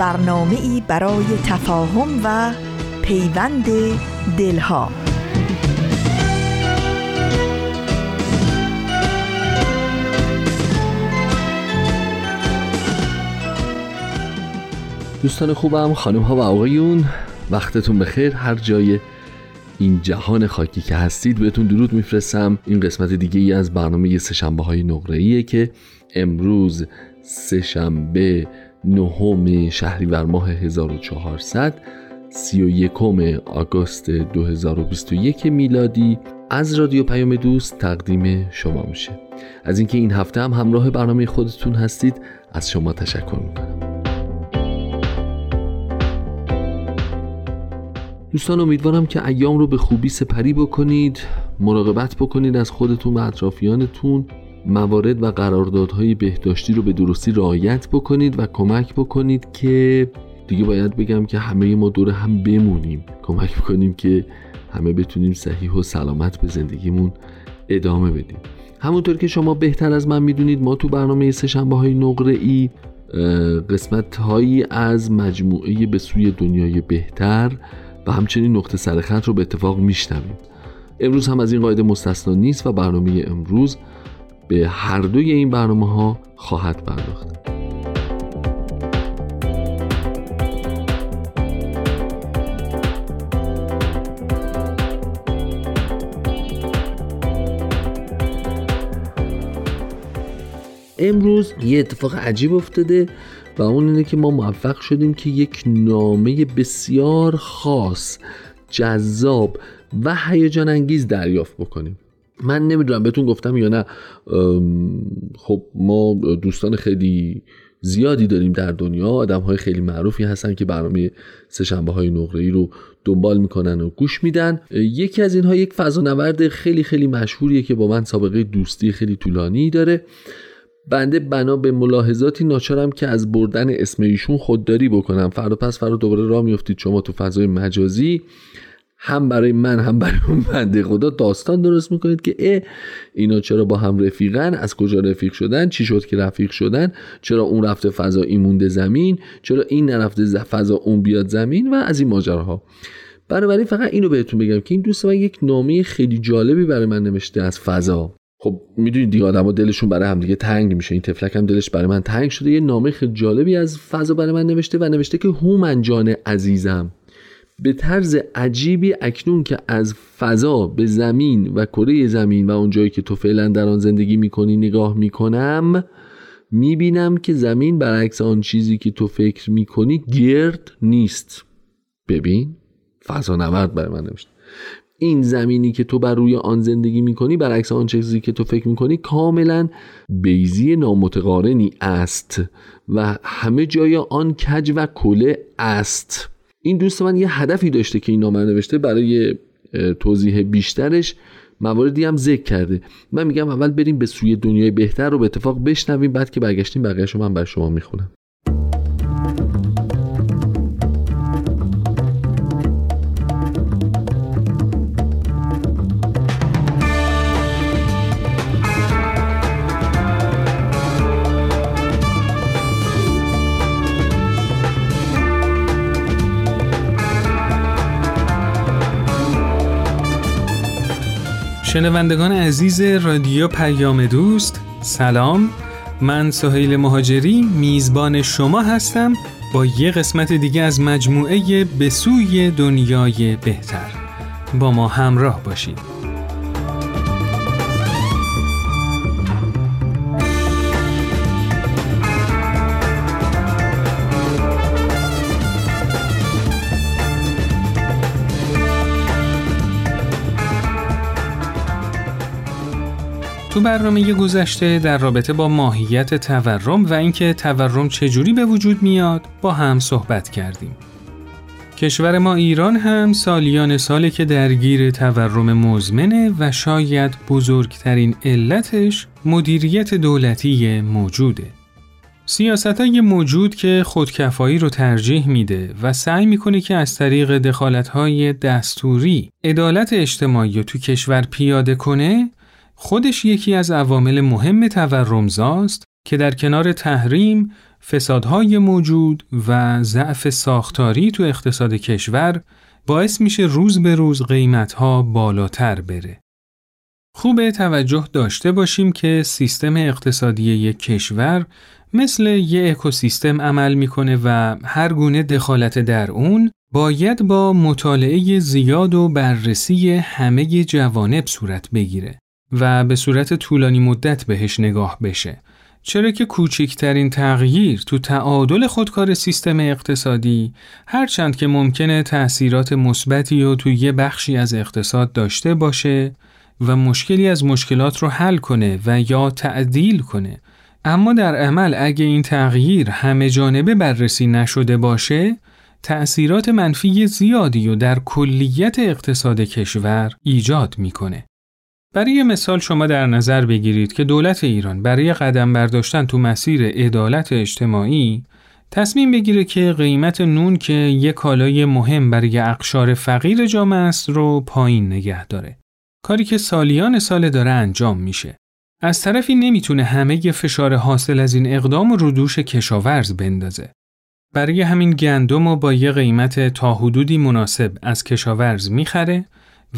برنامه ای برای تفاهم و پیوند دلها. دوستان خوبم خانم ها و آقایون وقتتون بخیر. هر جای این جهان خاکی که هستید بهتون درود میفرستم. این قسمت دیگه ای از برنامه سشنبه های نقره که امروز سهشنبه نهم شهریور ماه 1400 سی و یکم آگوست 2021 میلادی از رادیو پیام دوست تقدیم شما میشه. از اینکه این هفته هم همراه برنامه خودتون هستید از شما تشکر می‌کنم. دوستان امیدوارم که ایام رو به خوبی سپری بکنید مراقبت بکنید از خودتون و اطرافیانتون. موارد و قراردادهای بهداشتی رو به درستی رعایت بکنید و کمک بکنید که دیگه باید بگم که همه ما دور هم بمونیم. کمک بکنیم که همه بتونیم صحیح و سلامت به زندگیمون ادامه بدیم. همونطور که شما بهتر از من می‌دونید ما تو برنامه سهشنبه های نقره ای قسمت هایی از مجموعه به سوی دنیای بهتر و همچنین نقطه سرخط رو به اتفاق میشنویم. امروز هم از این قاعده مستثنا نیست و برنامه امروز به هر دوی این برنامه ها خواهد پرداخت. امروز یه اتفاق عجیب افتاده و اون اینه که ما موفق شدیم که یک نامه بسیار خاص جذاب و هیجان انگیز دریافت بکنیم. من نمی‌دونم بهتون گفتم یا نه. خب ما دوستان خیلی زیادی داریم در دنیا. آدم های خیلی معروفی هستن که برنامه سهشنبه های نقره ای رو دنبال می‌کنن و گوش میدن. یکی از اینها یک فضانورد خیلی خیلی مشهوریه که با من سابقه دوستی خیلی طولانی داره. بنده بنا به ملاحظاتی ناچارم که از بردن اسم ایشون خودداری بکنم. فردا پس فردا دوباره راه میفتید شما تو فضای مجازی. هم برای من هم برای اون بنده خدا داستان درست می‌کنید که اه اینا چرا با هم رفیقن از کجا رفیق شدن چی شد که رفیق شدن چرا اون رفته فضا این مونده زمین چرا این نرفته فضا اون بیاد زمین و از این ماجراها. بنابراین فقط اینو بهتون بگم که این دوست من یک نامه خیلی جالبی برای من نوشته از فضا. خب می‌دونید دیگه آدما دلشون برای همدیگه تنگ میشه این تفلک هم دلش برای من تنگ شده. یه نامه خیلی جالبی از فضا برای من نوشته و نوشته که هومن جان عزیزم. به طرز عجیبی اکنون که از فضا به زمین و کره زمین و اون جایی که تو فعلا در آن زندگی می‌کنی نگاه می‌کنم می‌بینم که زمین برعکس آن چیزی که تو فکر می‌کنی گرد نیست. ببین فضا نورد برای من نوشته. این زمینی که تو بر روی آن زندگی می‌کنی برعکس آن چیزی که تو فکر می‌کنی کاملا بیزی نامتقارنی است و همه جای آن کج و کله است. این دوست من یه هدفی داشته که این نامه نوشته برای توضیح بیشترش. مواردی هم ذکر کرده. من میگم اول بریم به سوی دنیای بهتر رو به اتفاق بشنویم بعد که برگشتیم بقیه من بر شما می‌خونم. شنوندگان عزیز رادیو پیام دوست سلام. من سهیل مهاجری میزبان شما هستم. با یه قسمت دیگه از مجموعه به سوی دنیای بهتر. با ما همراه باشید. تو برنامه گذشته در رابطه با ماهیت تورم و اینکه تورم چجوری به وجود میاد با هم صحبت کردیم. کشور ما ایران هم سالیان ساله که درگیر تورم مزمنه و شاید بزرگترین علتش مدیریت دولتی موجوده. سیاست های موجود که خودکفایی رو ترجیح میده و سعی می‌کنه که از طریق دخالت های دستوری عدالت اجتماعی تو کشور پیاده کنه خودش یکی از عوامل مهم تورمزاست که در کنار تحریم فسادهای موجود و ضعف ساختاری تو اقتصاد کشور باعث میشه روز به روز قیمتها بالاتر بره. خوب توجه داشته باشیم که سیستم اقتصادی یک کشور مثل یه اکوسیستم عمل می‌کنه و هر گونه دخالت در اون باید با مطالعه زیاد و بررسی همه جوانب صورت بگیره و به صورت طولانی مدت بهش نگاه بشه چرا که کوچکترین تغییر تو تعادل خودکار سیستم اقتصادی هرچند که ممکنه تأثیرات مثبتی و تو یه بخشی از اقتصاد داشته باشه و مشکلی از مشکلات رو حل کنه و یا تعدیل کنه اما در عمل اگه این تغییر همه جانبه بررسی نشده باشه تأثیرات منفی زیادی و در کلیت اقتصاد کشور ایجاد می‌کنه. برای مثال شما در نظر بگیرید که دولت ایران برای قدم برداشتن تو مسیر عدالت اجتماعی تصمیم بگیره که قیمت نون که یک کالای مهم برای اقشار فقیر جامعه است رو پایین نگه داره. کاری که سالیان سال داره انجام میشه. از طرفی نمی‌تونه همه فشار حاصل از این اقدام رو دوش کشاورز بندازه. برای همین گندم رو با یه قیمت تا حدودی مناسب از کشاورز می‌خره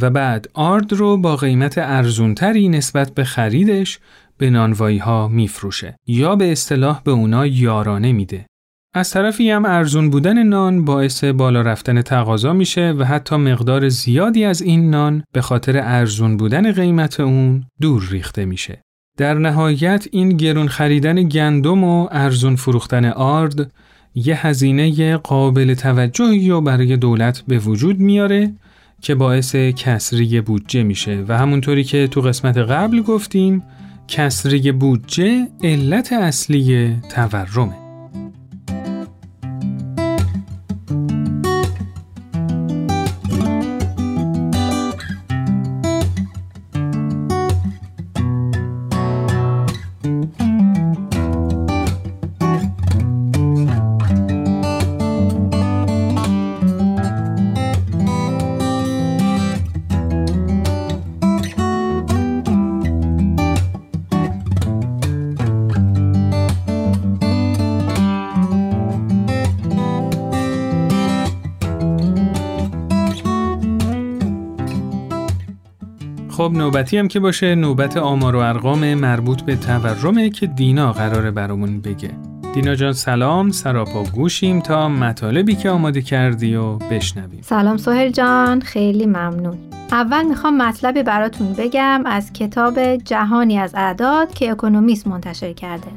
و بعد آرد رو با قیمت ارزونتری نسبت به خریدش به نانوایی ها میفروشه یا به اصطلاح به اونا یارانه میده. از طرفی هم ارزون بودن نان باعث بالا رفتن تقاضا میشه و حتی مقدار زیادی از این نان به خاطر ارزون بودن قیمت اون دور ریخته میشه. در نهایت این گرون خریدن گندم و ارزون فروختن آرد یه هزینه قابل توجهی رو برای دولت به وجود میاره که باعث کسری بودجه میشه. و همونطوری که تو قسمت قبل گفتیم کسری بودجه علت اصلی تورمه. نوبتی هم که باشه نوبت آمار و ارقام مربوط به تورمه که دینا قراره برامون بگه. دینا جان سلام سراپا گوشیم تا مطالبی که آماده کردی و بشنویم. سلام سهر جان خیلی ممنون. اول می‌خوام مطلبی براتون بگم از کتاب جهانی از اعداد که اکونومیست منتشر کرده.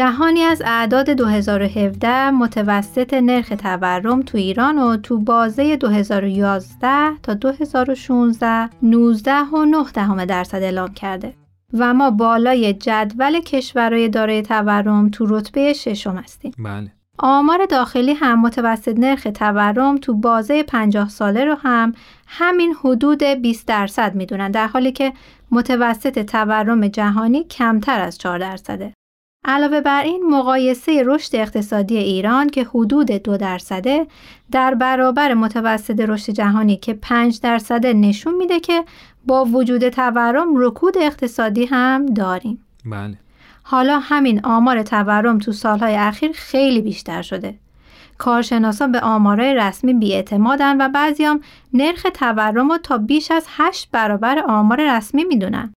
جهانی از اعداد 2017 متوسط نرخ تورم تو ایران و تو بازه 2011 تا 2016 19 و 9 درصد اعلام کرده و ما بالای جدول کشورهای دارای تورم تو رتبه ششم هستیم. بله. آمار داخلی هم متوسط نرخ تورم تو بازه 50 ساله رو هم همین حدود 20 درصد می‌دونن در حالی که متوسط تورم جهانی کمتر از 4 درصده. علاوه بر این مقایسه رشد اقتصادی ایران که حدود دو درصده در برابر متوسط رشد جهانی که 5 درصده نشون میده که با وجود تورم رکود اقتصادی هم داریم. بله. حالا همین آمار تورم تو سالهای اخیر خیلی بیشتر شده. کارشناسان به آمارای رسمی بیاعتمادن و بعضیام نرخ تورم رو تا بیش از 8 برابر آمار رسمی می‌دونن.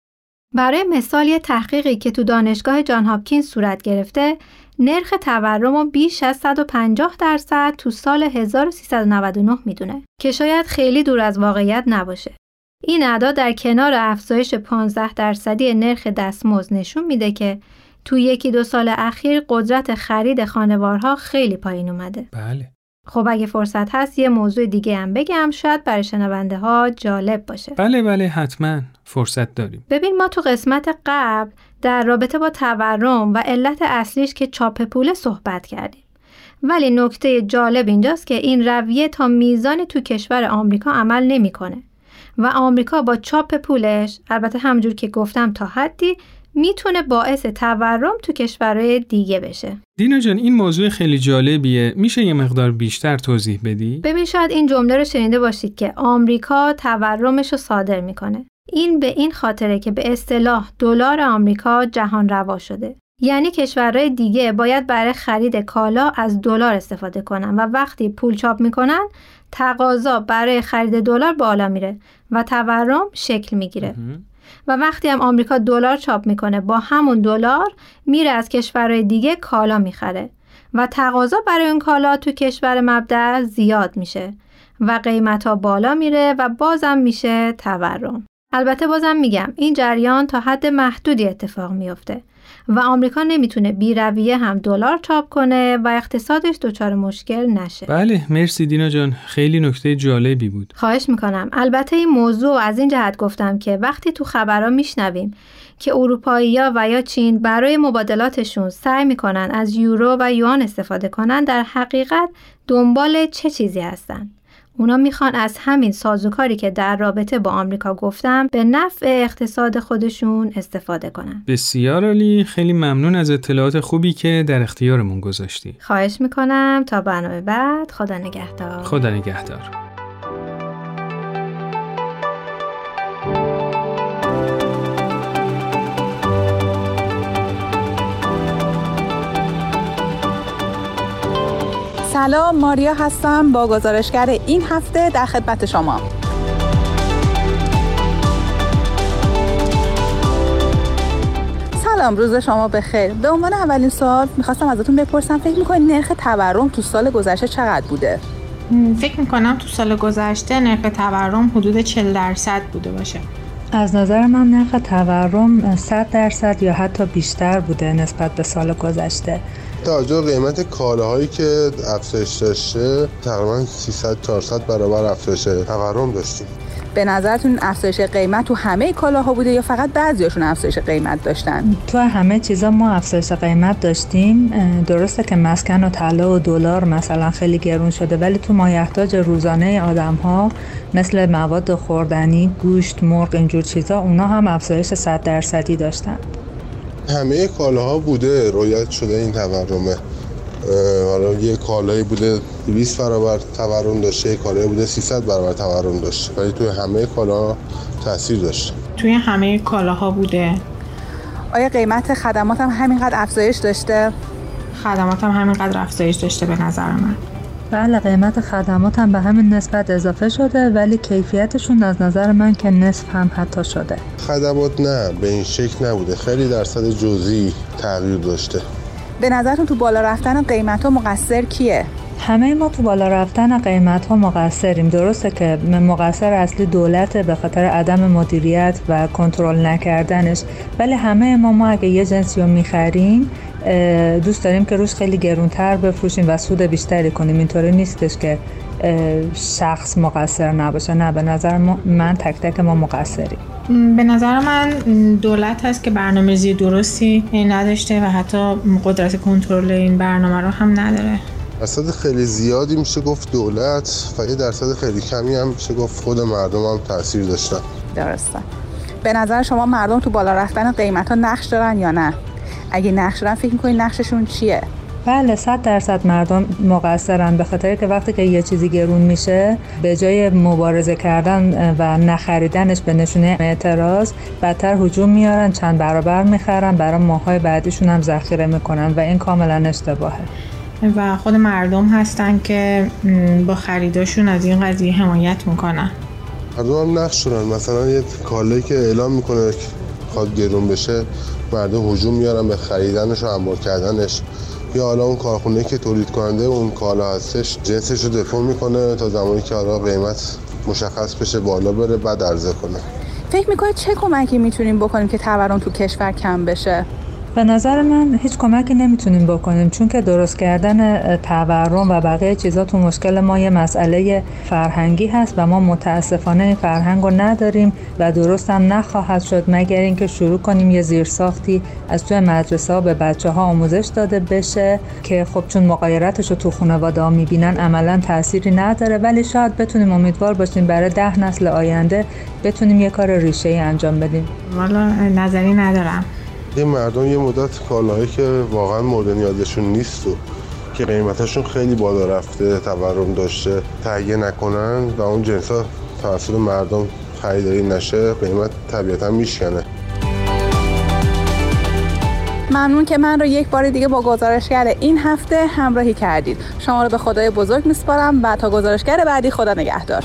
برای مثال یه تحقیقی که تو دانشگاه جان هاپکینز صورت گرفته نرخ تورم رو بیش از 150 درصد تو سال 1399 می‌دونه که شاید خیلی دور از واقعیت نباشه. این اعداد در کنار افزایش 15 درصدی نرخ دستمزد نشون میده که تو یکی دو سال اخیر قدرت خرید خانوارها خیلی پایین اومده. بله. خب اگه فرصت هست یه موضوع دیگه هم بگم. شاید برای شنونده ها جالب باشه. بله بله حتما. فرصت داریم. ببین ما تو قسمت قبل در رابطه با تورم و علت اصلیش که چاپ پول صحبت کردیم. ولی نکته جالب اینجاست که این رویه تا میزانی تو کشور آمریکا عمل نمی‌کنه. و آمریکا با چاپ پولش البته همجور که گفتم تا حدی می‌تونه باعث تورم تو کشورهای دیگه بشه. دینا جان این موضوع خیلی جالبیه. میشه یه مقدار بیشتر توضیح بدی؟ ببین شاید این جمله رو شنیده باشید که آمریکا تورمش رو صادر می‌کنه. این به این خاطره که به اصطلاح دلار آمریکا جهان روا شده. یعنی کشورهای دیگه باید برای خرید کالا از دلار استفاده کنن و وقتی پول چاپ می‌کنن تقاضا برای خرید دلار بالا میره و تورم شکل می‌گیره. و وقتی هم آمریکا دلار چاپ می‌کنه با همون دلار میره از کشورهای دیگه کالا می‌خره. و تقاضا برای اون کالا تو کشور مبدع زیاد میشه و قیمت ها بالا میره و بازم میشه تورم. البته بازم میگم این جریان تا حد محدودی اتفاق میفته و آمریکا نمی‌تونه بی رویه هم دلار چاپ کنه و اقتصادش دچار مشکل نشه. بله مرسی دینا جان خیلی نکته جالبی بود. خواهش می‌کنم. البته این موضوع از این جهت گفتم که وقتی تو خبرها میشنویم که اروپایی‌ها و یا چین برای مبادلاتشون سعی می‌کنن از یورو و یوان استفاده کنن در حقیقت دنبال چه چیزی هستن؟ اونا می‌خوان از همین سازوکاری که در رابطه با آمریکا گفتم به نفع اقتصاد خودشون استفاده کنن. بسیار عالی، خیلی ممنون از اطلاعات خوبی که در اختیارمون گذاشتی. خواهش می‌کنم تا برنامه بعد خدا نگهدار. خدا نگهدار. سلام ماریا هستم با گزارشگر این هفته در خدمت شما. سلام روز شما بخیر. به عنوان اولین سوال می‌خواستم ازتون بپرسم فکر می‌کنید نرخ تورم تو سال گذشته چقدر بوده؟ فکر می‌کنم تو سال گذشته نرخ تورم حدود 40 درصد بوده باشه. از نظر من نرخ تورم 100 درصد یا حتی بیشتر بوده نسبت به سال گذشته. توجه قیمت کالاهایی که افزایش داشته تقریبا 300 400 برابر افزایش تورم داشتیم. به نظرتون افزایش قیمت تو همه کالاها بوده یا فقط بعضیاشون افزایش قیمت داشتن؟ تو همه چیزا ما افزایش قیمت داشتیم. درسته که مسکن و طلا و دلار مثلا خیلی گرون شده ولی تو مایحتاج روزانه آدم ها مثل مواد خوردنی گوشت مرغ اینجور چیزا اونا هم افزایش 100 درصدی داشتن. همه کالاها بوده رویت شده این تورمه. حالا یه کالایی بوده 200 برابر تورم داشته یه کالایی بوده 300 برابر تورم داشته. ولی توی همه کالاها تاثیر داشته. توی همه کالاها بوده. آیا قیمت خدمات هم همینقدر افزایش داشته؟ خدمات هم همینقدر افزایش داشته به نظر من. بله قیمت خدمات هم به همین نسبت اضافه شده ولی کیفیتشون از نظر من که نصف هم حتی شده. خدمات نه به این شکل نبوده. خیلی درصد جزئی تغییر داشته. به نظرتون تو بالا رفتن قیمت ها مقصر کیه؟ همه ما تو بالا رفتن قیمت ها مقصریم. درسته که مقصر اصلی دولت به خاطر عدم مدیریت و کنترل نکردنش. ولی همه ما ما اگه یه جنسی رو می‌خریم دوست داریم که روش خیلی گرونتر بفروشیم و سود بیشتری کنیم. اینطوری نیستش که شخص مقصر نباشه. نه به نظر من تک تک ما مقصریم. به نظر من دولت هست که برنامه‌ریزی درستی نداشته و حتی قدرت کنترل این برنامه رو هم نداره. درصد خیلی زیادی میشه گفت دولت و یه درصد خیلی کمی هم میشه گفت خود مردم هم تاثیر داشتن. درسته. به نظر شما مردم تو بالا رفتن قیمت ها نقش دارن یا نه؟ اگه نقش دارن فکر می‌کنید نقششون چیه؟ بله صد درصد مردم مقصرن. به خاطر که وقتی که یه چیزی گرون میشه به جای مبارزه کردن و نخریدنش به نشونه اعتراض بدتر هجوم میارن چند برابر می‌خرن برای ماهای بعدیشون هم ذخیره می‌کنن و این کاملا اشتباهه. و خود مردم هستن که با خریداشون از این قضیه حمایت می‌کنن. مردم هم نقش دارن. مثلا یه کالایی که اعلام می‌کنه که خواد گرون بشه مردم هجوم میارن به خریدنش و انبار کردنش. یا حالا اون کارخونه که تولید کننده اون کالا هستش جنسش رو دفاع می‌کنه تا زمانی که حالا قیمت مشخص بشه بالا بره بعد عرضه کنه. فکر می‌کنید چه کمکی می‌تونیم بکنیم که تورم تو کشور کم بشه؟ به نظر من هیچ کمکی نمی‌تونیم بکنیم چون که درست کردن تورم و بقیه چیزا تو مشکل ما یه مسئله فرهنگی هست و ما متاسفانه این فرهنگ رو نداریم و درست هم نخواهد شد مگر اینکه شروع کنیم یه زیرساختی از توی مدرسه ها به بچه ها آموزش داده بشه که خب چون مقایرتش رو تو خانواده ها می‌بینن عملا تأثیری نداره ولی شاید بتونیم امیدوار باشیم برای ده نسل آینده بتونیم یه کار ریشه ای انجام بدیم. والا نظری ندارم. این مردم یه مدت کالاهایی که واقعا مورد نیازشون نیست و که قیمتشون خیلی بالا رفته تورم داشته تهیه نکنن و اون جنس ها توسط مردم خریداری نشه قیمت طبیعتا میشکنه. ممنون که من رو یک بار دیگه با گزارشگر این هفته همراهی کردید. شما رو به خدای بزرگ میسپارم و تا گزارشگر بعدی خدا نگهدار.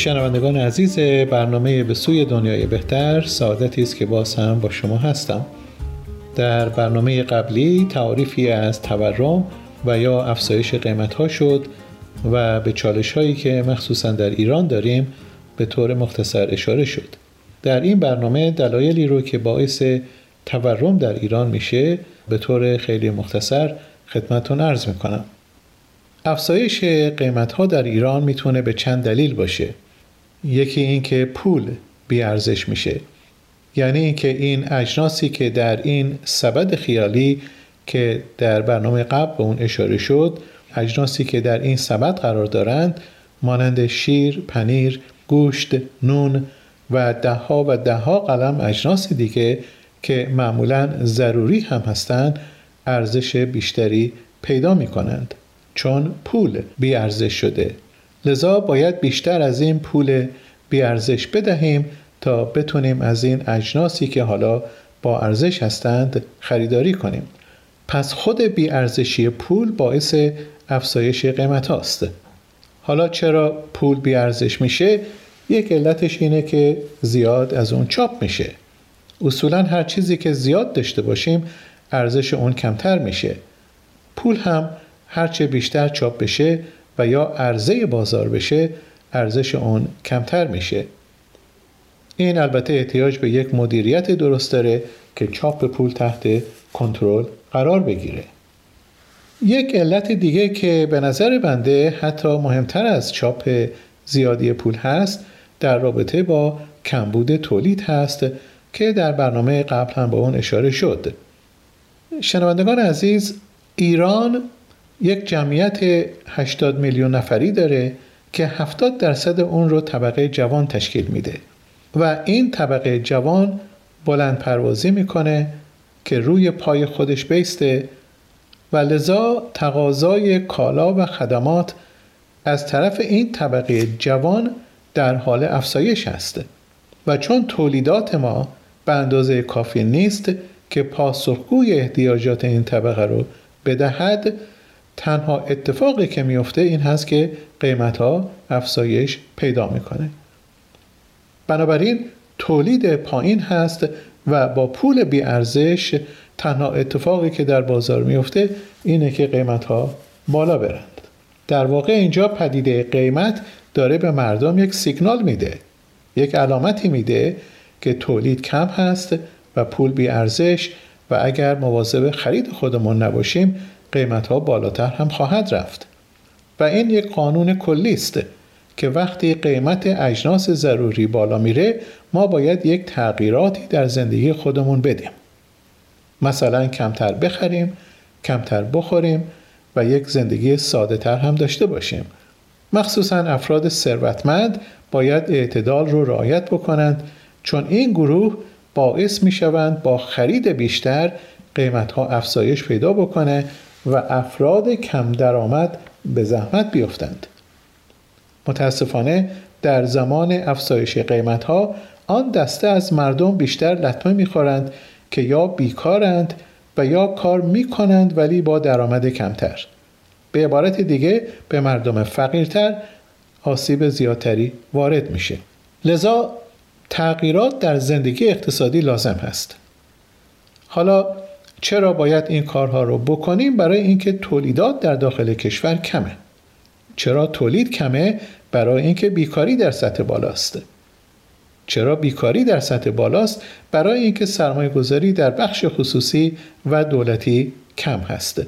شنوندگان عزیز برنامه به سوی دنیای بهتر سعادتی است که باز هم با شما هستم. در برنامه قبلی تعریفی از تورم و یا افزایش قیمت ها شد و به چالش هایی که مخصوصا در ایران داریم به طور مختصر اشاره شد. در این برنامه دلایلی رو که باعث تورم در ایران میشه به طور خیلی مختصر خدمتون عرض می‌کنم. افزایش قیمت ها در ایران می‌تونه به چند دلیل باشه. یکی این که پول بیارزش میشه. یعنی اینکه این اجناسی که در این سبد خیالی که در برنامه قبل به اون اشاره شد اجناسی که در این سبد قرار دارند مانند شیر، پنیر، گوشت، نون و دهها و دهها قلم اجناس دیگه که معمولا ضروری هم هستند ارزش بیشتری پیدا می کنند چون پول بیارزش شده. لذا باید بیشتر از این پول بیارزش بدهیم تا بتونیم از این اجناسی که حالا با ارزش هستند خریداری کنیم. پس خود بیارزشی پول باعث افزایش قیمت هاست. حالا چرا پول بیارزش میشه؟ یک علتش اینه که زیاد از اون چاپ میشه. اصولا هر چیزی که زیاد داشته باشیم ارزش اون کمتر میشه. پول هم هرچه بیشتر چاپ بشه و یا عرضه بازار بشه ارزش اون کمتر میشه. این البته احتیاج به یک مدیریت درست داره که چاپ پول تحت کنترل قرار بگیره. یک علت دیگه که به نظر بنده حتی مهمتر از چاپ زیادی پول هست در رابطه با کمبود تولید هست که در برنامه قبل هم به اون اشاره شد. شنوندگان عزیز ایران یک جمعیت 80 میلیون نفری داره که 70 درصد اون رو طبقه جوان تشکیل میده. و این طبقه جوان بلند پروازی می‌کنه که روی پای خودش بیسته و لذا تقاضای کالا و خدمات از طرف این طبقه جوان در حال افزایش است. و چون تولیدات ما به اندازه کافی نیست که پاسخگوی احتیاجات این طبقه رو بدهد تنها اتفاقی که میفته این هست که قیمت ها افزایش پیدا می‌کنه. بنابراین تولید پایین هست و با پول بی ارزش تنها اتفاقی که در بازار میفته اینه که قیمت ها بالا برند. در واقع اینجا پدیده قیمت داره به مردم یک سیگنال میده یک علامتی میده که تولید کم هست و پول بی ارزش و اگر مواظب خرید خودمون نباشیم قیمت ها بالاتر هم خواهد رفت. و این یک قانون کلی است که وقتی قیمت اجناس ضروری بالا میره ما باید یک تغییراتی در زندگی خودمون بدیم. مثلا کمتر بخریم کمتر بخوریم و یک زندگی ساده تر هم داشته باشیم. مخصوصا افراد ثروتمند باید اعتدال رو رعایت بکنند چون این گروه باعث می شوند با خرید بیشتر قیمت ها افزایش پیدا بکنه و افراد کم درآمد به زحمت بیفتند. متاسفانه در زمان افزایش قیمت ها آن دسته از مردم بیشتر لطمه می‌خورند که یا بیکارند و یا کار می‌کنند ولی با درآمد کمتر. به عبارت دیگه به مردم فقیرتر آسیب زیادتری وارد میشه. لذا تغییرات در زندگی اقتصادی لازم هست. حالا چرا باید این کارها رو بکنیم برای اینکه تولیدات در داخل کشور کمه؟ چرا تولید کمه؟ برای اینکه بیکاری در سطح بالاست. چرا بیکاری در سطح بالاست؟ برای اینکه سرمایه گذاری در بخش خصوصی و دولتی کم هست.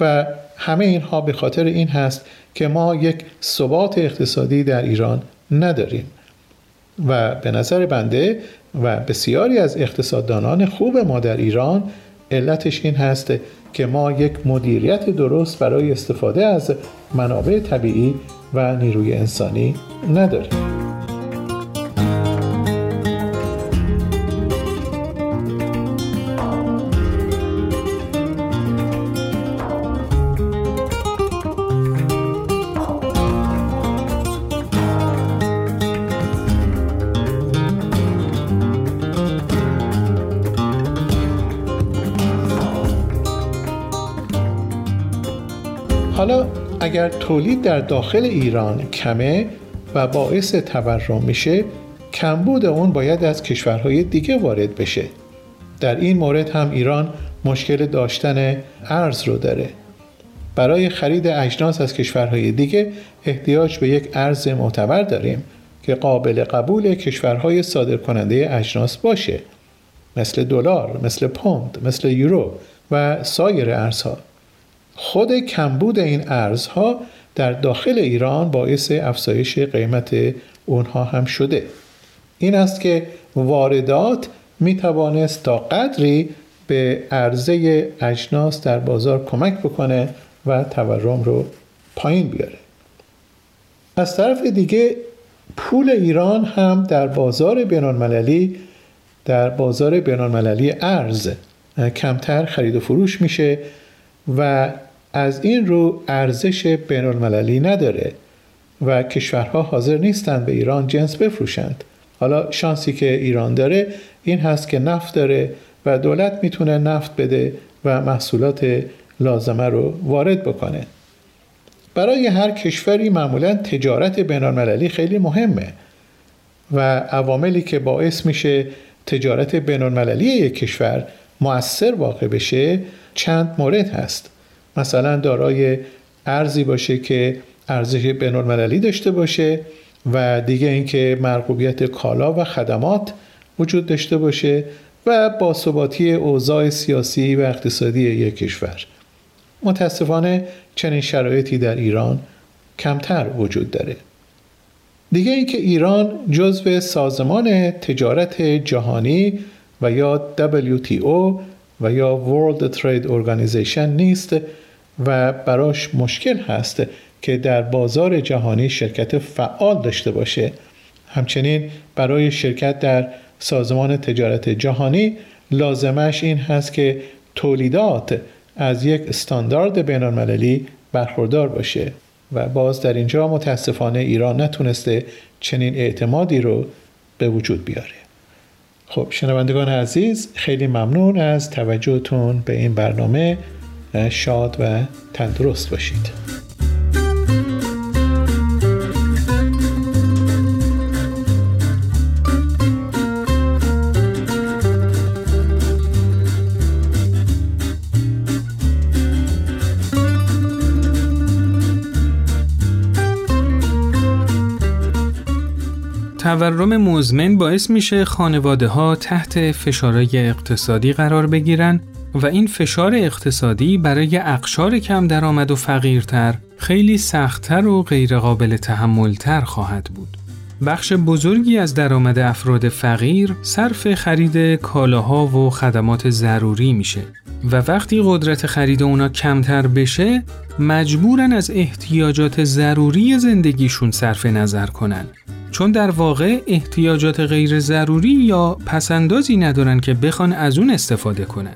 و همه اینها به خاطر این هست که ما یک ثبات اقتصادی در ایران نداریم. و به نظر بنده و بسیاری از اقتصاددانان خوب ما در ایران علتش این هست که ما یک مدیریت درست برای استفاده از منابع طبیعی و نیروی انسانی نداریم. حالا اگر تولید در داخل ایران کمه و باعث تورم میشه کمبود اون باید از کشورهای دیگه وارد بشه. در این مورد هم ایران مشکل داشتن ارز رو داره. برای خرید اجناس از کشورهای دیگه احتیاج به یک ارز معتبر داریم که قابل قبول کشورهای صادرکننده اجناس باشه. مثل دلار، مثل پوند، مثل یورو و سایر ارزها. خود کمبود این ارزها در داخل ایران باعث افزایش قیمت اونها هم شده. این است که واردات می توانست تا قدری به عرضه اجناس در بازار کمک بکنه و تورم رو پایین بیاره. از طرف دیگه پول ایران هم در بازار بینالمللی در بازار بینالمللی ارز کمتر خرید و فروش میشه و از این رو ارزش بین المللی نداره و کشورها حاضر نیستند به ایران جنس بفروشند. حالا شانسی که ایران داره این هست که نفت داره و دولت می‌تونه نفت بده و محصولات لازمه رو وارد بکنه. برای هر کشوری معمولا تجارت بین المللی خیلی مهمه و عواملی که باعث میشه تجارت بین المللی یک کشور مؤثر واقع بشه چند مورد هست. مثلا دارای ارزی باشه که ارزش بینالمللی داشته باشه و دیگه اینکه مرغوبیت کالا و خدمات وجود داشته باشه و باثباتی اوضاع سیاسی و اقتصادی یک کشور. متاسفانه چنین شرایطی در ایران کمتر وجود داره. دیگه اینکه ایران جزو سازمان تجارت جهانی و یا WTO و یا World Trade Organization نیست و براش مشکل هست که در بازار جهانی شرکت فعال داشته باشه. همچنین برای شرکت در سازمان تجارت جهانی لازمش این هست که تولیدات از یک استاندارد بین برخوردار باشه و باز در اینجا متاسفانه ایران نتونسته چنین اعتمادی رو به وجود بیاره. خب شنوندگان عزیز خیلی ممنون از توجهتون به این برنامه. شاد و تندرست باشید. تورم مزمن باعث میشه خانواده ها تحت فشارهای اقتصادی قرار بگیرن و این فشار اقتصادی برای اقشار کم درآمد و فقیرتر خیلی سختتر و غیرقابل تحملتر خواهد بود. بخش بزرگی از درآمد افراد فقیر صرف خرید کالاها و خدمات ضروری میشه و وقتی قدرت خرید اونا کمتر بشه مجبورن از احتیاجات ضروری زندگیشون صرف نظر کنن چون در واقع احتیاجات غیر ضروری یا پسندازی ندارن که بخوان از اون استفاده کنن.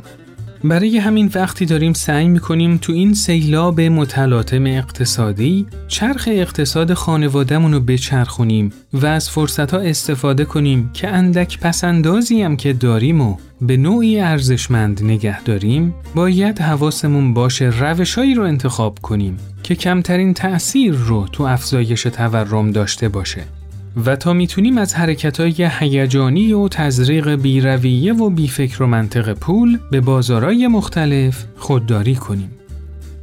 برای همین وقتی داریم سعی می‌کنیم تو این سیلاب متلاطم اقتصادی چرخ اقتصاد خانوادهمون رو بچرخونیم و از فرصت ها استفاده کنیم که اندک پسندازی هم که داریم و به نوعی ارزشمند نگه داریم باید حواسمون باشه روشهایی رو انتخاب کنیم که کمترین تأثیر رو تو افزایش تورم داشته باشه. و تا می‌تونیم از حرکتهای هیجانی و تزریق بیرویه و بیفکر و منطق پول به بازارهای مختلف خودداری کنیم.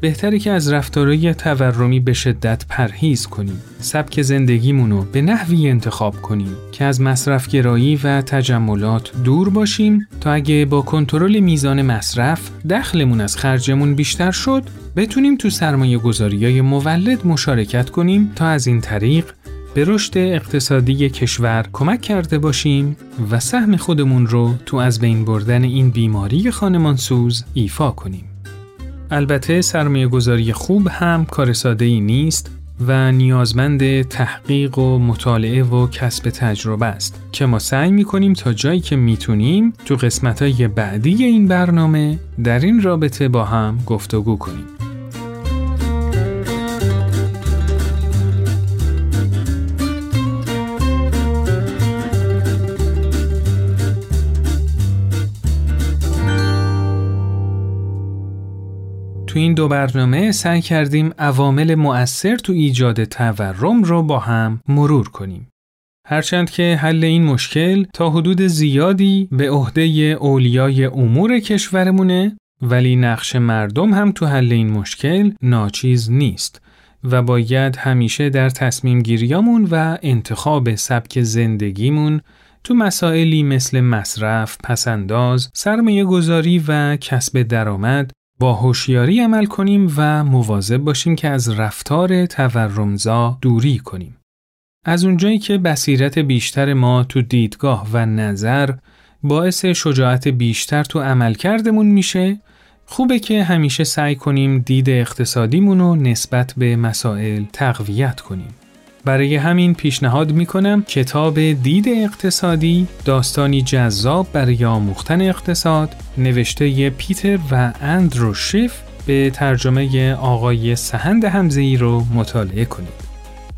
بهتره که از رفتارهای تورمی به شدت پرهیز کنیم. سبک زندگیمونو به نحوی انتخاب کنیم که از مصرفگرایی و تجملات دور باشیم تا اگه با کنترل میزان مصرف دخلمون از خرجمون بیشتر شد بتونیم تو سرمایه گذاری های مولد مشارکت کنیم تا از این طریق به رشد اقتصادی کشور کمک کرده باشیم و سهم خودمون رو تو از بین بردن این بیماری خانمانسوز ایفا کنیم. البته سرمایه گذاری خوب هم کار ساده ای نیست و نیازمند تحقیق و مطالعه و کسب تجربه است که ما سعی می کنیم تا جایی که می‌تونیم تو قسمت های بعدی این برنامه در این رابطه با هم گفتگو کنیم. تو این دو برنامه سعی کردیم عوامل مؤثر تو ایجاد تورم رو با هم مرور کنیم. هرچند که حل این مشکل تا حدود زیادی به عهده اولیای امور کشورمونه ولی نقش مردم هم تو حل این مشکل ناچیز نیست و باید همیشه در تصمیم گیریامون و انتخاب سبک زندگیمون تو مسائلی مثل مصرف، پسنداز، سرمایه گذاری و کسب درآمد با هوشیاری عمل کنیم و مواظب باشیم که از رفتار تورمزا دوری کنیم. از اونجایی که بصیرت بیشتر ما تو دیدگاه و نظر باعث شجاعت بیشتر تو عملکردمون میشه خوبه که همیشه سعی کنیم دید اقتصادیمون رو نسبت به مسائل تقویت کنیم. برای همین پیشنهاد می‌کنم کتاب دید اقتصادی داستانی جذاب برای آموختن اقتصاد نوشته پیتر و اندرو شیف به ترجمه آقای سهند همزهی رو مطالعه کنید.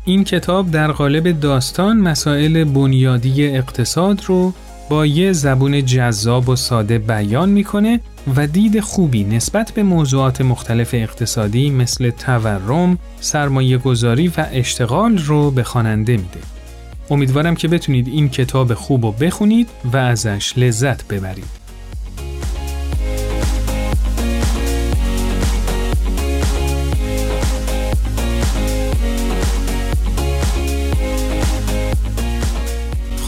این کتاب در قالب داستان مسائل بنیادی اقتصاد رو با یه زبون جذاب و ساده بیان می‌کنه و دید خوبی نسبت به موضوعات مختلف اقتصادی مثل تورم، سرمایه گذاری و اشتغال رو به خواننده میده. امیدوارم که بتونید این کتاب خوب رو بخونید و ازش لذت ببرید.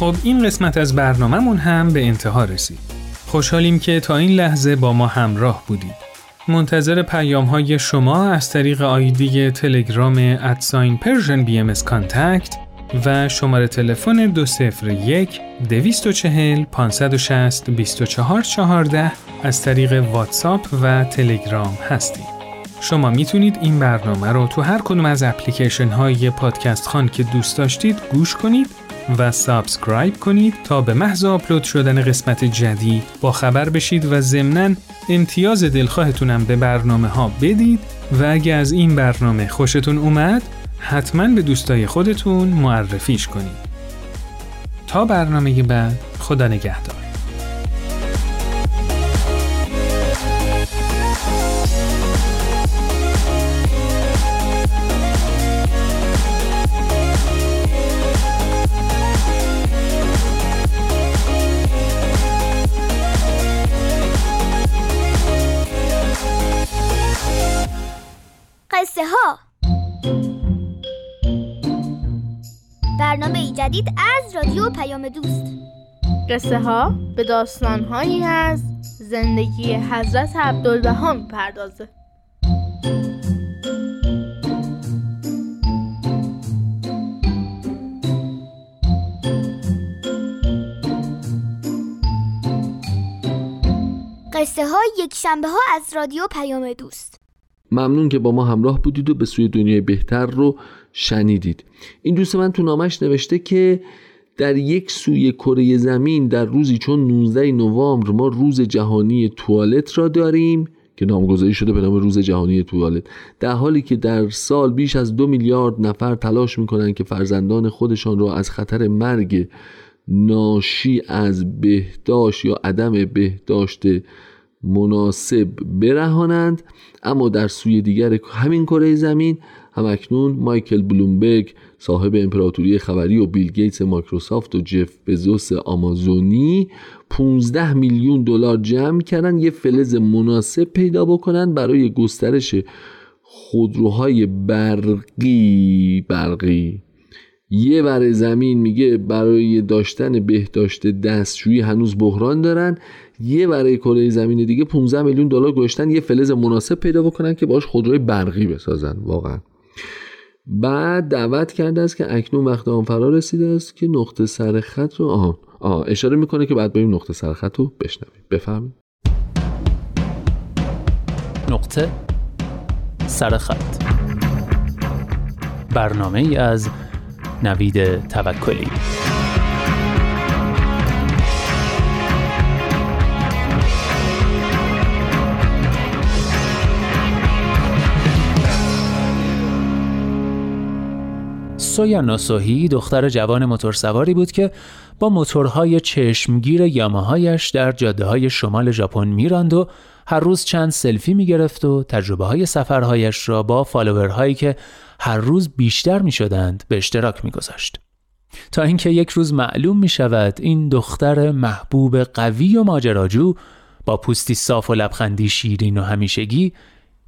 خب این قسمت از برنامهمون هم به انتها رسید. خوشحالیم که تا این لحظه با ما همراه بودید. منتظر پیام های شما از طریق ID تلگرام at sign Persian BM contact و شماره تلفن 201 240 560 2414 از طریق واتساپ و تلگرام هستیم. شما می‌تونید این برنامه رو تو هر کدوم از اپلیکیشن های پادکست خان که دوست داشتید گوش کنید و subscribe کنید تا به محض آپلود شدن قسمت جدید با خبر بشید و ضمناً امتیاز دلخواهتونم به برنامه ها بدید. و اگه از این برنامه خوشتون اومد حتما به دوستای خودتون معرفیش کنید. تا برنامه بعد خدا نگهدار. جدید از رادیو پیام دوست. قصه ها به داستان هایی از زندگی حضرت عبدالبها می‌پردازه. قصه ها یک شنبه ها از رادیو پیام دوست. ممنون که با ما همراه بودید و به سوی دنیای بهتر رو شنیدید. این دوست من تو نامش نوشته که در یک سوی کره زمین در روزی چون 19 نوامبر ما روز جهانی توالت را داریم که نامگذاری شده به نام روز جهانی توالت. در حالی که در سال بیش از دو میلیارد نفر تلاش می‌کنند که فرزندان خودشان را از خطر مرگ ناشی از بهداشت یا عدم بهداشت مناسب برهانند. اما در سوی دیگر همین کره زمین همکنون مایکل بلومبرگ صاحب امپراتوری خبری و بیل گیتس مایکروسافت و جف بزوس آمازونی 15 میلیون دلار جمع کردن یه فلز مناسب پیدا بکنن برای گسترش خودروهای برقی برقی. یه ور زمین میگه برای داشتن بهداشت دستشویی هنوز بحران دارن. یه برای کره زمین دیگه 15 میلیون دلار گذاشتن یه فلز مناسب پیدا بکنن که باش خودروی برقی بسازن. واقعا. بعد دعوت کرده است که اکنون وقت آن فرا رسیده است که نقطه سر خط رو آه, آه اشاره می‌کنه که بعد بریم نقطه سر خط رو بشنویم. بفهمیم نقطه سر خط. برنامه ای از نوید توکلی. سویا نوسوهی دختر جوان موتورسواری بود که با موتورهای چشمگیر یاماهایش در جاده های شمال ژاپن میراند و هر روز چند سلفی می‌گرفت و تجربه های سفرهایش را با فالوورهایی که هر روز بیشتر می شدند به اشتراک می گذاشت. تا اینکه یک روز معلوم می شود این دختر محبوب قوی و ماجراجو با پوستی صاف و لبخندی شیرین و همیشگی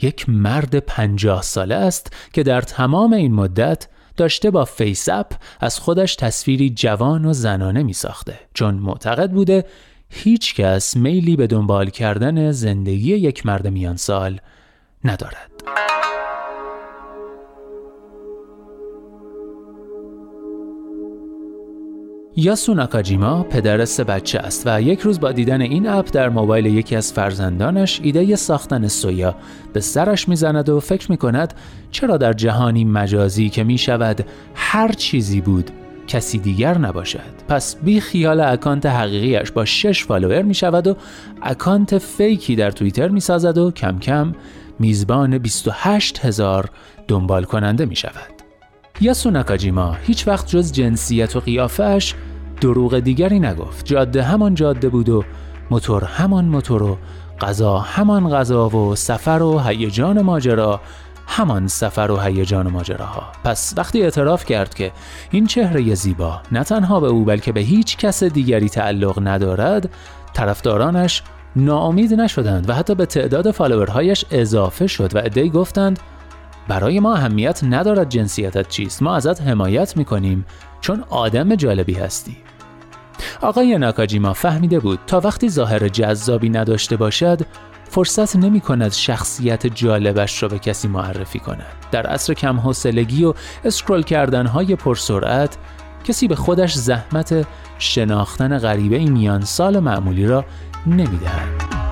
یک مرد پنجاه ساله است که در تمام این مدت داشته با FaceApp از خودش تصویری جوان و زنانه می ساخته چون معتقد بوده هیچ کس میلی به دنبال کردن زندگی یک مرد میان سال ندارد. یاسو ناکاجیما پدر سه بچه است و یک روز با دیدن این اپ در موبایل یکی از فرزندانش ایده ساختن سویا به سرش می‌زند و فکر می کند چرا در جهانی مجازی که می شود هر چیزی بود کسی دیگر نباشد. پس بی خیال account حقیقیش با شش follower می شود و account fake ی در توییتر می سازد و کم کم میزبان 28 هزار دنبال کننده می شود یاسو ناکاجیما هیچ وقت جز جنسیت و قیافش دروغ دیگری نگفت. جاده همان جاده بود و موتور همان موتور و غذا همان غذا و سفر و هیجان ماجرا همان سفر و هیجان ماجراها. پس وقتی اعتراف کرد که این چهره زیبا نه تنها به او بلکه به هیچ کس دیگری تعلق ندارد طرفدارانش ناامید نشدند و حتی به تعداد فالوورهایش اضافه شد و ادهی گفتند برای ما اهمیت ندارد جنسیتت چیست. ما ازت حمایت می‌کنیم چون آدم جالبی هستی. آقای ناکاجیما فهمیده بود تا وقتی ظاهر جذابی نداشته باشد فرصت نمی کند شخصیت جالبش را به کسی معرفی کند. در عصر کم حوصلگی و اسکرول کردن های پرسرعت کسی به خودش زحمت شناختن غریبه این میان سال معمولی را نمی‌دهد.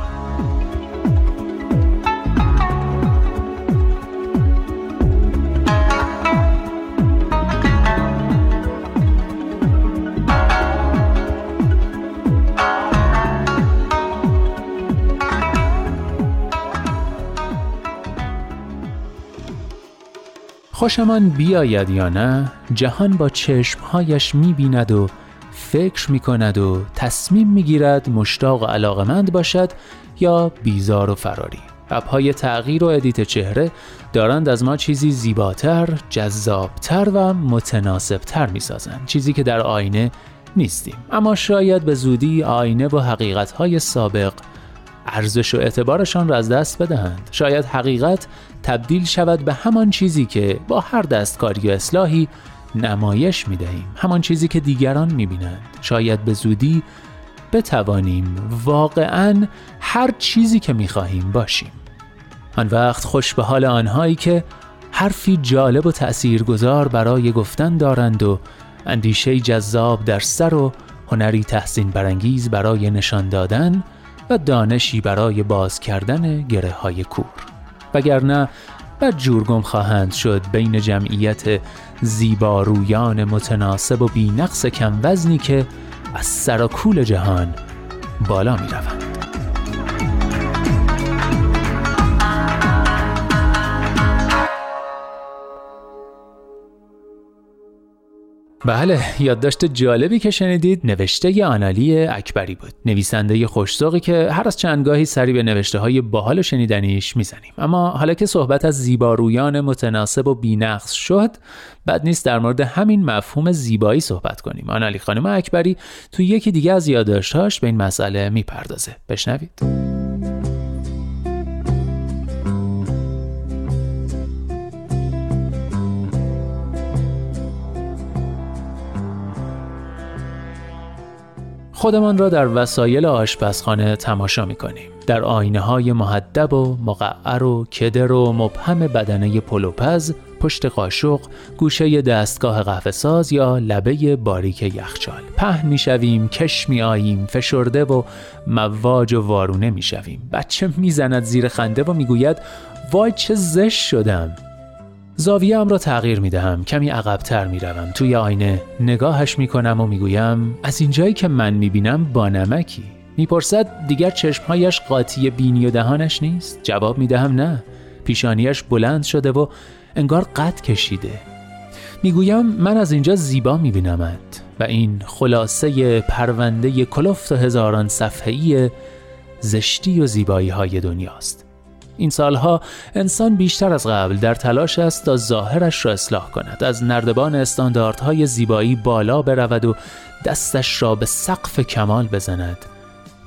خوشمان بیاید یا نه جهان با چشمهایش می‌بیند و فکر می‌کند و تصمیم می‌گیرد مشتاق و علاقمند باشد یا بیزار و فراری. اپهای تغییر و ادیت چهره دارند از ما چیزی زیباتر، جذابتر و متناسبتر می‌سازند. چیزی که در آینه نیستیم. اما شاید به زودی آینه و حقیقتهای سابق ارزش و اعتبارشان را از دست بدهند. شاید حقیقت تبدیل شود به همان چیزی که با هر دستکاری و اصلاحی نمایش می دهیم همان چیزی که دیگران می بینند شاید به زودی بتوانیم واقعا هر چیزی که می خواهیم باشیم. آن وقت خوش به حال آنهایی که حرفی جالب و تأثیرگذار برای گفتن دارند و اندیشه جذاب در سر و هنری تحسین برانگیز برای نشان دادن و دانشی برای باز کردن گره های کور وگرنه و جورگم خواهند شد بین جمعیت زیبارویان متناسب و بینقص کم وزنی که از سراکول جهان بالا می روند. بله یادداشت جالبی که شنیدید نوشته آنالی اکبری بود. نویسنده خوشزوقی که هر از چندگاهی سری به نوشته های باحال و شنیدنیش می‌زنیم. اما حالا که صحبت از زیبارویان متناسب و بینقص شد بد نیست در مورد همین مفهوم زیبایی صحبت کنیم. آنالی خانم اکبری تو یکی دیگه از یادداشتهاش به این مسئله می‌پردازه. بشنوید. خودمان را در وسایل آشپزخانه تماشا می کنیم. در آینه های محدب و مقعر و کدر و مبهم بدنه پلوپز، پشت قاشق، گوشه دستگاه قهوه ساز یا لبه باریک یخچال. پهن می شویم، کش می آییم، فشرده و مواج و وارونه می شویم. بچه می زند زیر خنده و می گوید وای چه زشت شدم. زاویه را تغییر می دهم کمی عقبتر می روم توی آینه نگاهش می کنم و می گویم از اینجایی که من می بینم با نمکی. می‌پرسد دیگر چشمهایش قاطی بینی و دهانش نیست؟ جواب می دهم نه. پیشانیش بلند شده و انگار قد کشیده. می‌گویم من از اینجا زیبا میبینمت. و این خلاصه پرونده کلفت هزاران صفحه‌ای زشتی و زیبایی های دنیاست. این سالها انسان بیشتر از قبل در تلاش است تا ظاهرش را اصلاح کند. از نردبان استانداردهای زیبایی بالا برود و دستش را به سقف کمال بزند.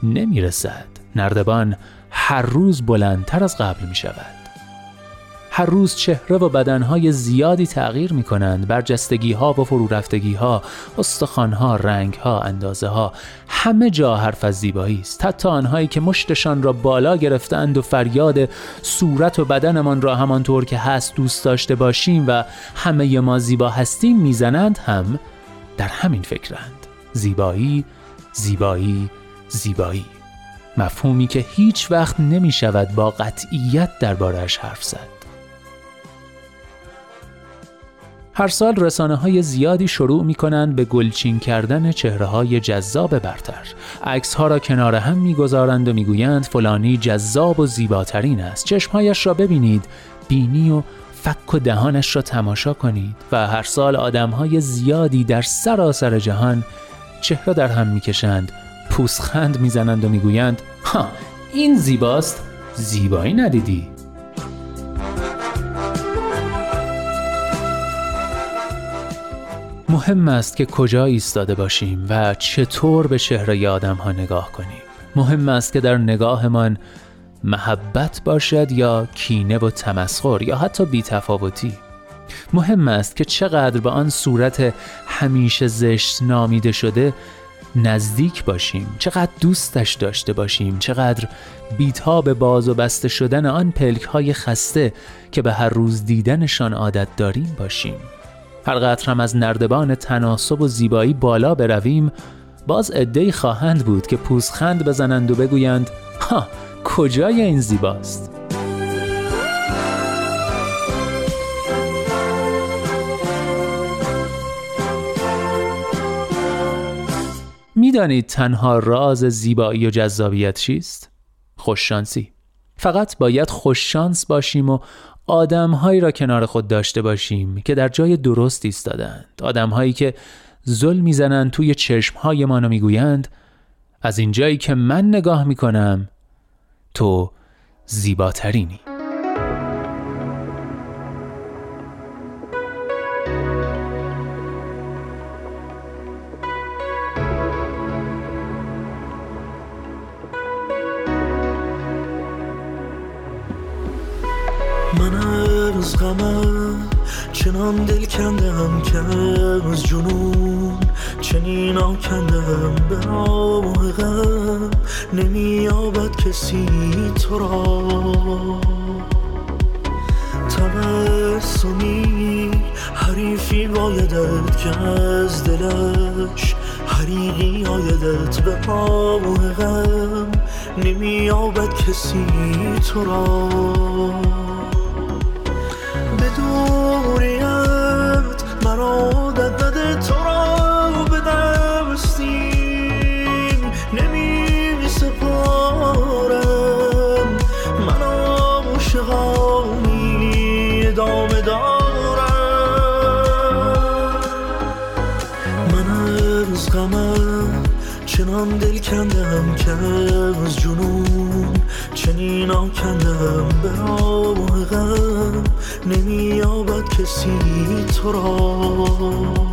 نمی‌رسد. نردبان هر روز بلندتر از قبل می شود هر روز چهره و بدنهای زیادی تغییر می کنند برجستگی ها و فرو رفتگی ها استخوان ها رنگ ها اندازه ها همه جا حرف از زیبایی است. حتی آنهایی که مشتشان را بالا گرفتند و فریاد صورت و بدنمان را همانطور که هست دوست داشته باشیم و همه ما زیبا هستیم می‌زنند هم در همین فکرند. زیبایی زیبایی زیبایی. مفهومی که هیچ وقت نمی شود با قطعیت دربارهش حرف زد. هر سال رسانه های زیادی شروع می کنند به گلچین کردن چهره های جذاب برتر. عکس ها را کنار هم می گذارند و می گویند فلانی جذاب و زیباترین است. چشمهایش را ببینید، بینی و فک و دهانش را تماشا کنید و هر سال آدم های زیادی در سراسر جهان چهره در هم می‌کشند پوسخند می‌زنند و می‌گویند ها این زیباست زیبایی ندیدی مهم است که کجا ایستاده باشیم و چطور به چهره آدم ها نگاه کنیم. مهم است که در نگاهمان محبت باشد یا کینه و تمسخر یا حتی بیتفاوتی. مهم است که چقدر به آن صورت همیشه زشت نامیده شده نزدیک باشیم چقدر دوستش داشته باشیم چقدر بیتاب باز و بسته شدن آن پلک های خسته که به هر روز دیدنشان عادت داریم باشیم. هر قطر هم از نردبان تناسب و زیبایی بالا برویم باز عدهای خواهند بود که پوزخند بزنند و بگویند ها کجای این زیباست می‌دانید تنها راز زیبایی و جذابیت چیست؟ خوششانسی فقط باید خوششانس باشیم و آدمهایی را کنار خود داشته باشیم که در جای درست ایستادند آدمهایی که زل می‌زنند توی چشمهایمان و می‌گویند از اینجایی که من نگاه می‌کنم تو زیباترینی. از غمم چنان دل کندم که از جنون چنین آکندم به راه غم نمیابد کسی تو را. تبسمی حریفی بایدد که از دلش حریقی آیدت به راه غم نمیابد کسی تو را. کسی تو را.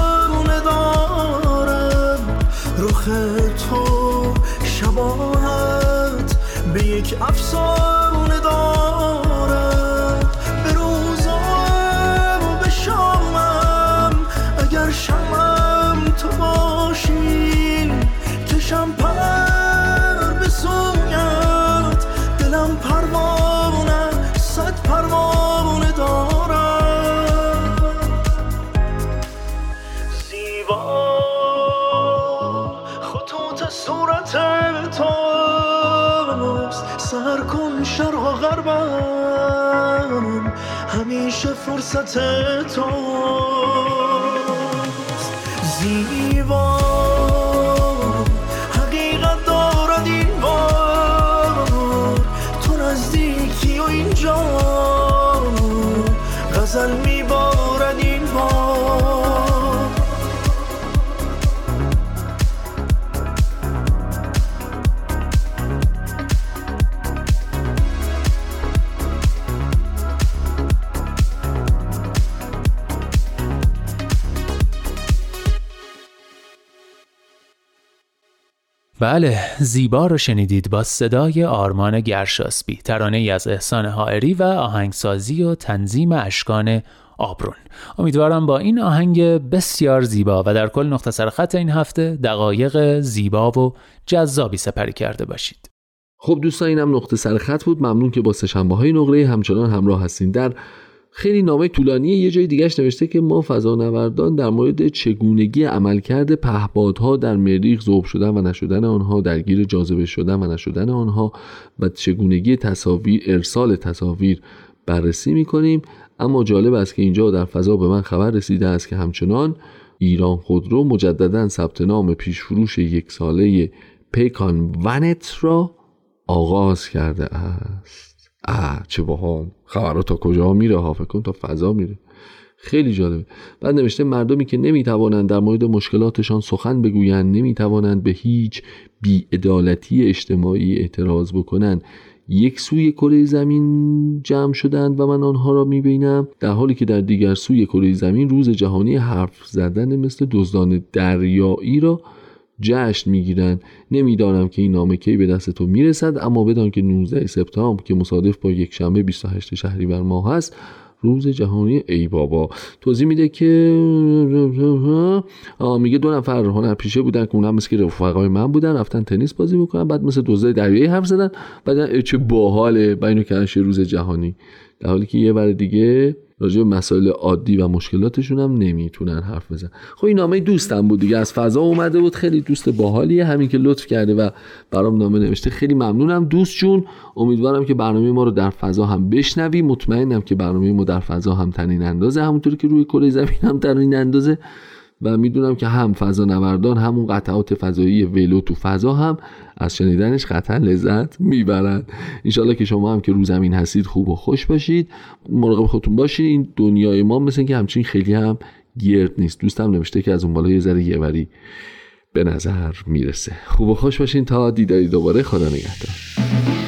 یک افسانه فرصت توست زیبا بله زیبا رو شنیدید با صدای آرمان گرشاسبی ترانه ای از احسان حائری و آهنگسازی و تنظیم اشکان آبرون. امیدوارم با این آهنگ بسیار زیبا و در کل نقطه سرخط این هفته دقایق زیبا و جذابی سپری کرده باشید. خب دوستان اینم نقطه سرخط بود. ممنون که با سهشنبه های نقره همچنان همراه هستین. در خیلی نامه طولانی یه جای دیگهش نوشته که ما فضانوردان در مورد چگونگی عملکرد پهپادها در مریخ ذوب شدن و نشدن آنها درگیر جاذبه شدن و نشدن آنها و چگونگی تصاویر ارسال تصاویر بررسی می‌کنیم. اما جالب است که اینجا در فضا به من خبر رسیده است که همچنان ایران خودرو مجددا ثبت نام پیشفروش یک ساله پیکان ونت را آغاز کرده است. اه چه باحال. خبرها تا کجا میره ها؟ فکر کن تا فضا میره. خیلی جالبه. بعد نوشته مردمی که نمی‌توانند در مورد مشکلاتشان سخن بگویند نمی‌توانند به هیچ بیعدالتی اجتماعی اعتراض بکنند. یک سوی کره زمین جمع شدند و من آنها را می‌بینم. در حالی که در دیگر سوی کره زمین روز جهانی حرف زدن مثل دزدان دریایی را جشن می‌گیرند نمی‌دانم که این نامه کی به دست تو می‌رسد اما بدان که 19 سپتامبر که مصادف با یک شنبه 28 شهریور ماه هست روز جهانی ای بابا. توضیح میده که میگه دو نفر هنرپیشه بودن که اونم مثل که رفقای من بودن رفتن تنیس بازی می‌کنن بعد مثل دوزای دریایی حرف زدن بعد چه باحاله با اینو کردن روز جهانی. در حالی که یه بر دیگه راجع به مسائل عادی و مشکلاتشون هم نمی‌تونن حرف بزن خب این نامه دوستم بود دیگه از فضا اومده بود خیلی دوست باحالیه همین که لطف کرده و برام نامه نوشته. خیلی ممنونم دوست جون. امیدوارم که برنامه ما رو در فضا هم بشنوی. مطمئنم که برنامه ما در فضا هم تنین اندازه همونطوری که روی کره زمین هم تنین اندازه. و می‌دونم که هم فضا نوردان همون قطعات فضایی ولو تو فضا هم از شنیدنش قطعا لذت می‌برند. انشالله که شما هم که رو زمین هستید خوب و خوش باشید. مراقب خودتون باشید این دنیای ما مثل که همچین خیلی هم گرد نیست. دوستم نوشته که از اون بالا یه ذره یه وری به نظر می‌رسه. خوب و خوش باشین. تا دیداری دوباره. خدا نگهدار.